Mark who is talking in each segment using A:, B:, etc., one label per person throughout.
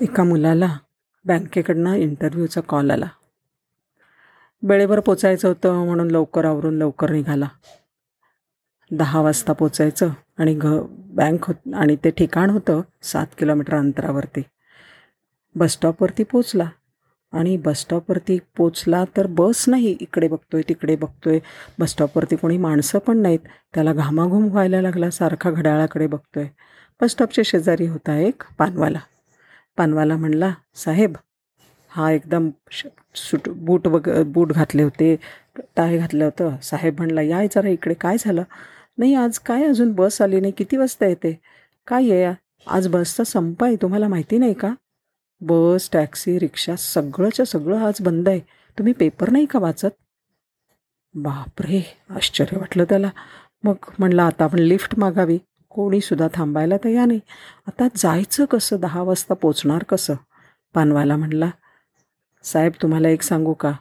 A: एका मुलाला बँकेकडनं इंटरव्ह्यूचा कॉल आला. वेळेवर पोचायचं होतं म्हणून लवकर आवरून लवकर निघाला. दहा वाजता पोचायचं आणि घ बँक होत आणि ते ठिकाण होतं सात किलोमीटर अंतरावरती. बसस्टॉपवरती पोचला. आणि बसस्टॉपवरती पोचला तर बस नाही इकडे बघतोय तिकडे बघतोय. बसस्टॉपवरती कोणी माणसं पण नाहीत. त्याला घामाघूम व्हायला लागला सारखा घड्याळाकडे बघतोय. बसस्टॉपच्या शेजारी होता एक पानवाला. पानवाला म्हणला साहेब हा एकदम श सुट बूट वग बूट घातले होते टाय घातलं होतं. साहेब म्हणला या जरा इकडे काय झालं? नाही आज काय अजून बस आली नाही किती वाजता येते? काय आहे आज बसचा संप आहे तुम्हाला माहिती नाही का? बस टॅक्सी रिक्षा सगळंच्या सगळं आज बंद आहे. तुम्ही पेपर नाही का वाचत? बापरे आश्चर्य वाटलं त्याला. मग म्हणलं आता आपण लिफ्ट मागावी. कोणीसुद्धा थांबायला तयार नाही. आता जायचं कसं? दहा वाजता पोचणार कसं? पानवाला म्हणला साहेब तुम्हाला एक सांगू का?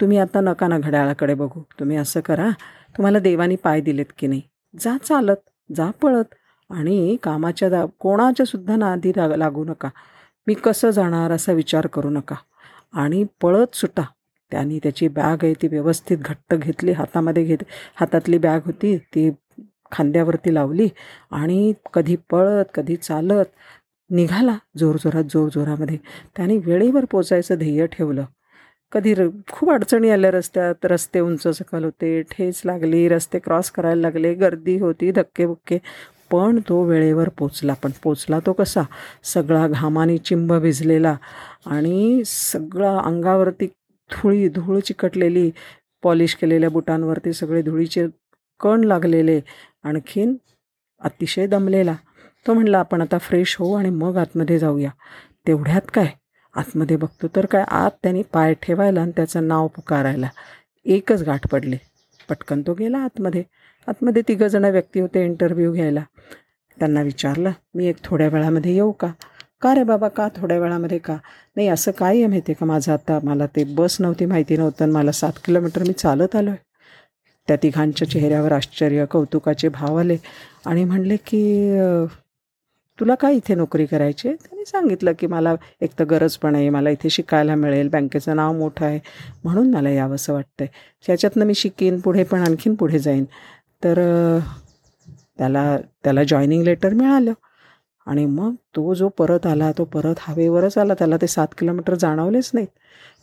A: तुम्ही आता नका ना घड्याळाकडे बघू. तुम्ही असं करा तुम्हाला देवानी पाय दिलेत की नाही. जा चालत जा पळत आणि कामाच्या दा कोणाच्यासुद्धा नादी लागू नका. मी कसं जाणार असा विचार करू नका. आणि पळत सुटा. त्यांनी त्याची बॅग आहे ती व्यवस्थित घट्ट घेतली हातामध्ये घेत हातातली बॅग होती ती खांद्यावरती लावली आणि कधी पळत कधी चालत निघाला जोरजोरात जोरजोरामध्ये. त्याने वेळेवर पोचायचं ध्येय ठेवलं. कधी र खूप अडचणी आल्या रस्त्यात. रस्ते उंच सकल होते ठेच लागली रस्ते क्रॉस करायला लागले गर्दी होती धक्केबुक्के. पण तो वेळेवर पोचला. पण पोचला तो कसा? सगळा घामाने चिंब भिजलेला आणि सगळा अंगावरती धुळी धूळ चिकटलेली पॉलिश केलेल्या बुटांवरती सगळे धुळीचे कण लागलेले आणखीन अतिशय दमलेला. तो म्हणला आपण आता फ्रेश होऊ आणि मग आतमध्ये जाऊया. तेवढ्यात काय? आतमध्ये बघतो तर काय? आत त्यांनी पाय ठेवायला आणि त्याचं नाव पुकारायला. एकच गाठ पडली. पटकन तो गेला आतमध्ये. आतमध्ये तिघंजणं व्यक्ती होते इंटरव्ह्यू घ्यायला. त्यांना विचारलं मी एक थोड्या वेळामध्ये येऊ का? का रे बाबा? का थोड्या वेळामध्ये का? नाही असं काय आहे माहिती आहे का? माझं आता मला ते बस नव्हती माहिती नव्हतं आणि मला सात किलोमीटर मी चालत आलो आहे त्या तिघांच्या चेहऱ्यावर आश्चर्य कौतुकाचे भाव आले आणि म्हणले की तुला काय इथे नोकरी करायची आहे? त्यांनी सांगितलं की मला एक तर गरज पण आहे मला इथे शिकायला मिळेल बँकेचं नाव मोठं आहे म्हणून मला यावंसं वाटतं आहे त्याच्यातनं मी शिकेन पुढे पण आणखीन पुढे जाईन. तर त्याला त्याला जॉईनिंग लेटर मिळालं आणि मग तो जो परत आला तो परत हवेवरच आला त्याला ते सात किलोमीटर जाणवलेच नाहीत.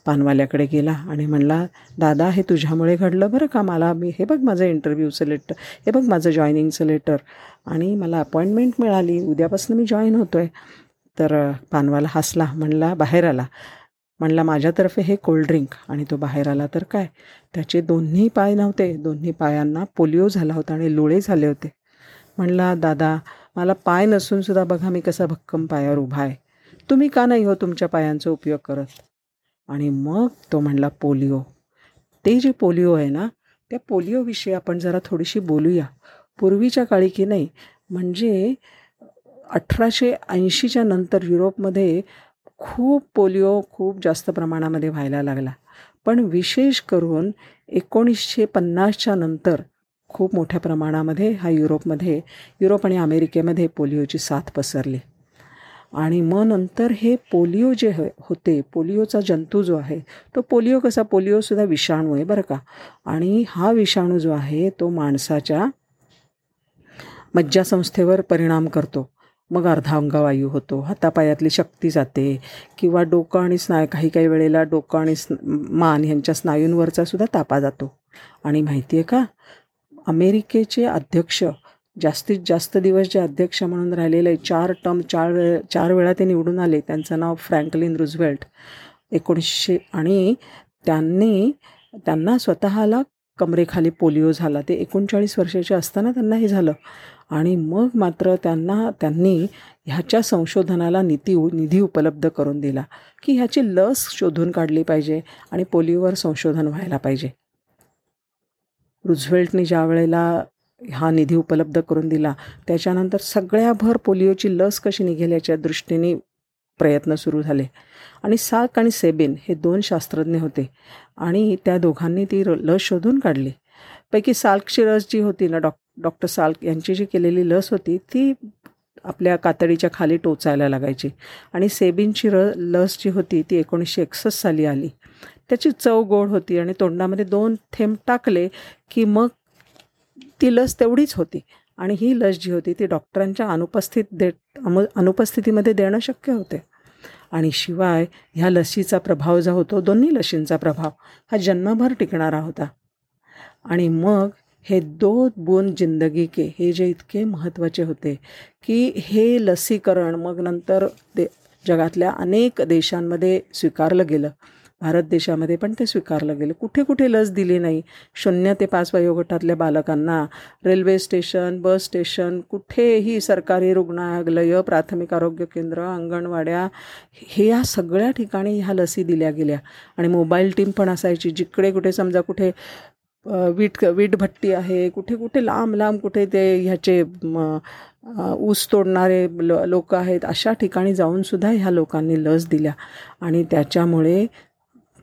A: पानवाल्याकडे गेला आणि म्हणला दादा हे तुझ्यामुळे घडलं बरं का? मला मी हे बघ माझं इंटरव्ह्यूचं लेटर हे बघ माझं जॉईनिंगचं लेटर आणि मला अपॉइंटमेंट मिळाली. उद्यापासून मी जॉईन होतो आहे तर पानवाला हसला म्हणला बाहेर आला. म्हणला माझ्यातर्फे हे कोल्ड्रिंक आणि तो बाहेर आला तर काय? त्याचे दोन्ही पाय नव्हते. दोन्ही पायांना पोलिओ झाला होता आणि लोळे झाले होते. म्हणला दादा मला पाय नसूनसुद्धा बघा मी कसा भक्कम पायावर उभा आहे. तुम्ही का नाही हो तुमच्या पायांचा उपयोग करत? आणि मग तो म्हणला पोलिओ. ते जे पोलिओ आहे ना त्या पोलिओविषयी आपण जरा थोडीशी बोलूया. पूर्वीच्या काळी की नाही म्हणजे अठराशे ऐंशीच्या नंतर युरोपमध्ये खूप पोलिओ खूप जास्त प्रमाणामध्ये व्हायला लागला. पण विशेष करून एकोणीसशे पन्नासच्या नंतर खूप मोठ्या प्रमाणामध्ये हा युरोपमध्ये युरोप आणि अमेरिकेमध्ये पोलिओची साथ पसरली. आणि मग नंतर हे पोलिओ जे होते पोलिओचा जंतू जो आहे तो पोलिओ कसा? पोलिओसुद्धा विषाणू आहे बरं का? आणि हा विषाणू जो आहे तो माणसाच्या मज्जासंस्थेवर परिणाम करतो. मग अर्धांगवायू होतो हातापायातली शक्ती जाते किंवा डोकं आणि स्नाय काही काही वेळेला डोकं आणि स्न मान ह्यांच्या स्नायूंवरचा सुद्धा तापा जातो. आणि माहिती आहे का? अमेरिकेचे अध्यक्ष जास्तीत जास्त दिवस जे अध्यक्ष म्हणून राहिलेले चार टर्म चार वेळ चार वेळा ते निवडून आले. त्यांचं नाव फ्रँकलिन रुझवेल्ट. एकोणीसशे आणि त्यांनी त्यांना स्वतःला कमरेखाली पोलिओ झाला. ते एकोणचाळीस वर्षाचे असताना त्यांना हे झालं. आणि मग मात्र त्यांना त्यांनी ह्याच्या संशोधनाला निती निधी उपलब्ध करून दिला की ह्याची लस शोधून काढली पाहिजे आणि पोलिओवर संशोधन व्हायला पाहिजे. रुझवेल्टने ज्या वेळेला हा निधी उपलब्ध करून दिला. त्याच्यानंतर सगळ्याभर पोलिओची लस कशी निघेल याच्या दृष्टीने प्रयत्न सुरू झाले. आणि साक आणि सेबिन हे दोन शास्त्रज्ञ होते आणि त्या दोघांनी ती लस शोधून काढली. पैकी साल्कची लस जी होती ना डॉक डॉक्टर साल्क यांची जी केलेली लस होती ती आपल्या कातडीच्या खाली टोचायला लागायची. आणि सेबिनची र लस जी होती ती एकोणीसशे एकसष्ट साली आली. त्याची चव गोड होती आणि तोंडामध्ये दोन थेंब टाकले की मग ती लस तेवढीच होती. आणि ही लस जी होती ती डॉक्टरांच्या अनुपस्थित दे अनुपस्थितीमध्ये देणं शक्य होते. आणि शिवाय ह्या लसीचा प्रभाव जो होतो दोन्ही लसींचा प्रभाव हा जन्मभर टिकणारा होता. आणि मग हे दो बोन जिंदगी के हे जे इतके महत्त्वाचे होते की हे लसीकरण मग नंतर दे जगातल्या अनेक देशांमध्ये स्वीकारलं गेलं. भारत देशामध्ये पण ते स्वीकारलं गेलं. कुठे कुठे लस दिली नाही. शून्य ते पाच वयोगटातल्या बालकांना रेल्वे स्टेशन बस स्टेशन कुठेही सरकारी रुग्णालय प्राथमिक आरोग्य केंद्र अंगणवाड्या हे या सगळ्या ठिकाणी ह्या लसी दिल्या गेल्या. आणि मोबाईल टीम पण असायची. जिकडे कुठे समजा कुठे वीट वीटभट्टी आहे कुठे कुठे लांब लांब कुठे ते ह्याचे ऊस तोडणारे ल लोक आहेत अशा ठिकाणी जाऊनसुद्धा ह्या लोकांनी लस दिल्या. आणि त्याच्यामुळे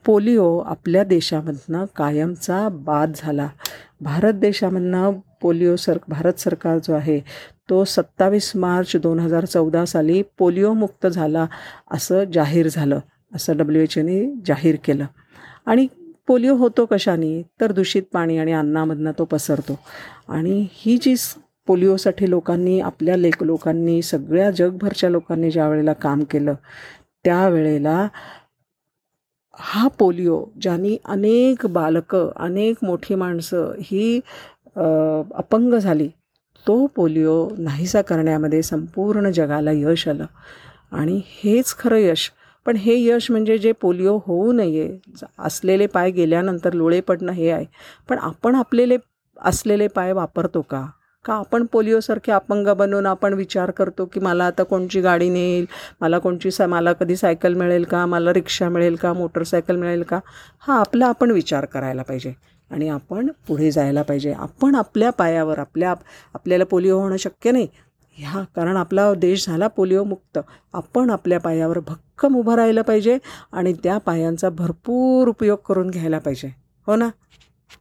A: पोलिओ आपल्या देशामधनं कायमचा बाद झाला. भारत देशामधनं पोलिओ सर भारत सरकार जो आहे तो सत्तावीस मार्च दोन हजार चौदा साली पोलिओमुक्त झाला असं जाहीर झालं असं डब्ल्यू एच ओने जाहीर केलं. आणि पोलिओ होतो कशाने? तर दूषित पाणी आणि अन्नामधनं तो पसरतो. आणि ही जी पोलिओसाठी लोकांनी आपल्या लेख लोकांनी सगळ्या जगभरच्या लोकांनी ज्या वेळेला काम केलं त्यावेळेला हा पोलिओ ज्यांनी अनेक बालकं अनेक मोठी माणसं ही अपंग झाली तो पोलिओ नाहीसा करण्यामध्ये संपूर्ण जगाला यश आलं. आणि हेच खरं यश. पण हे यश म्हणजे जे पोलिओ होऊ नये असलेले पाय गेल्यानंतर लोळे पडणं हे आहे. पण आपण आपलेले असलेले पाय वापरतो का? का आपण पोलिओसारखे अपंग बनवून आपण विचार करतो की मला आता कोणची गाडी नेईल? मला कोणची सा मला कधी सायकल मिळेल का? मला रिक्षा मिळेल का? मोटरसायकल मिळेल का? हा आपला आपण विचार करायला पाहिजे. आणि आपण पुढे जायला पाहिजे. आपण आपल्या पायावर आपल्या आपल्याला पोलिओ होणं शक्य नाही. ह्या कारण आपला देश झाला पोलिओमुक्त. आपण आपल्या पायावर भक्कम उभं राहिलं पाहिजे आणि त्या पायांचा भरपूर उपयोग करून घ्यायला पाहिजे. हो ना?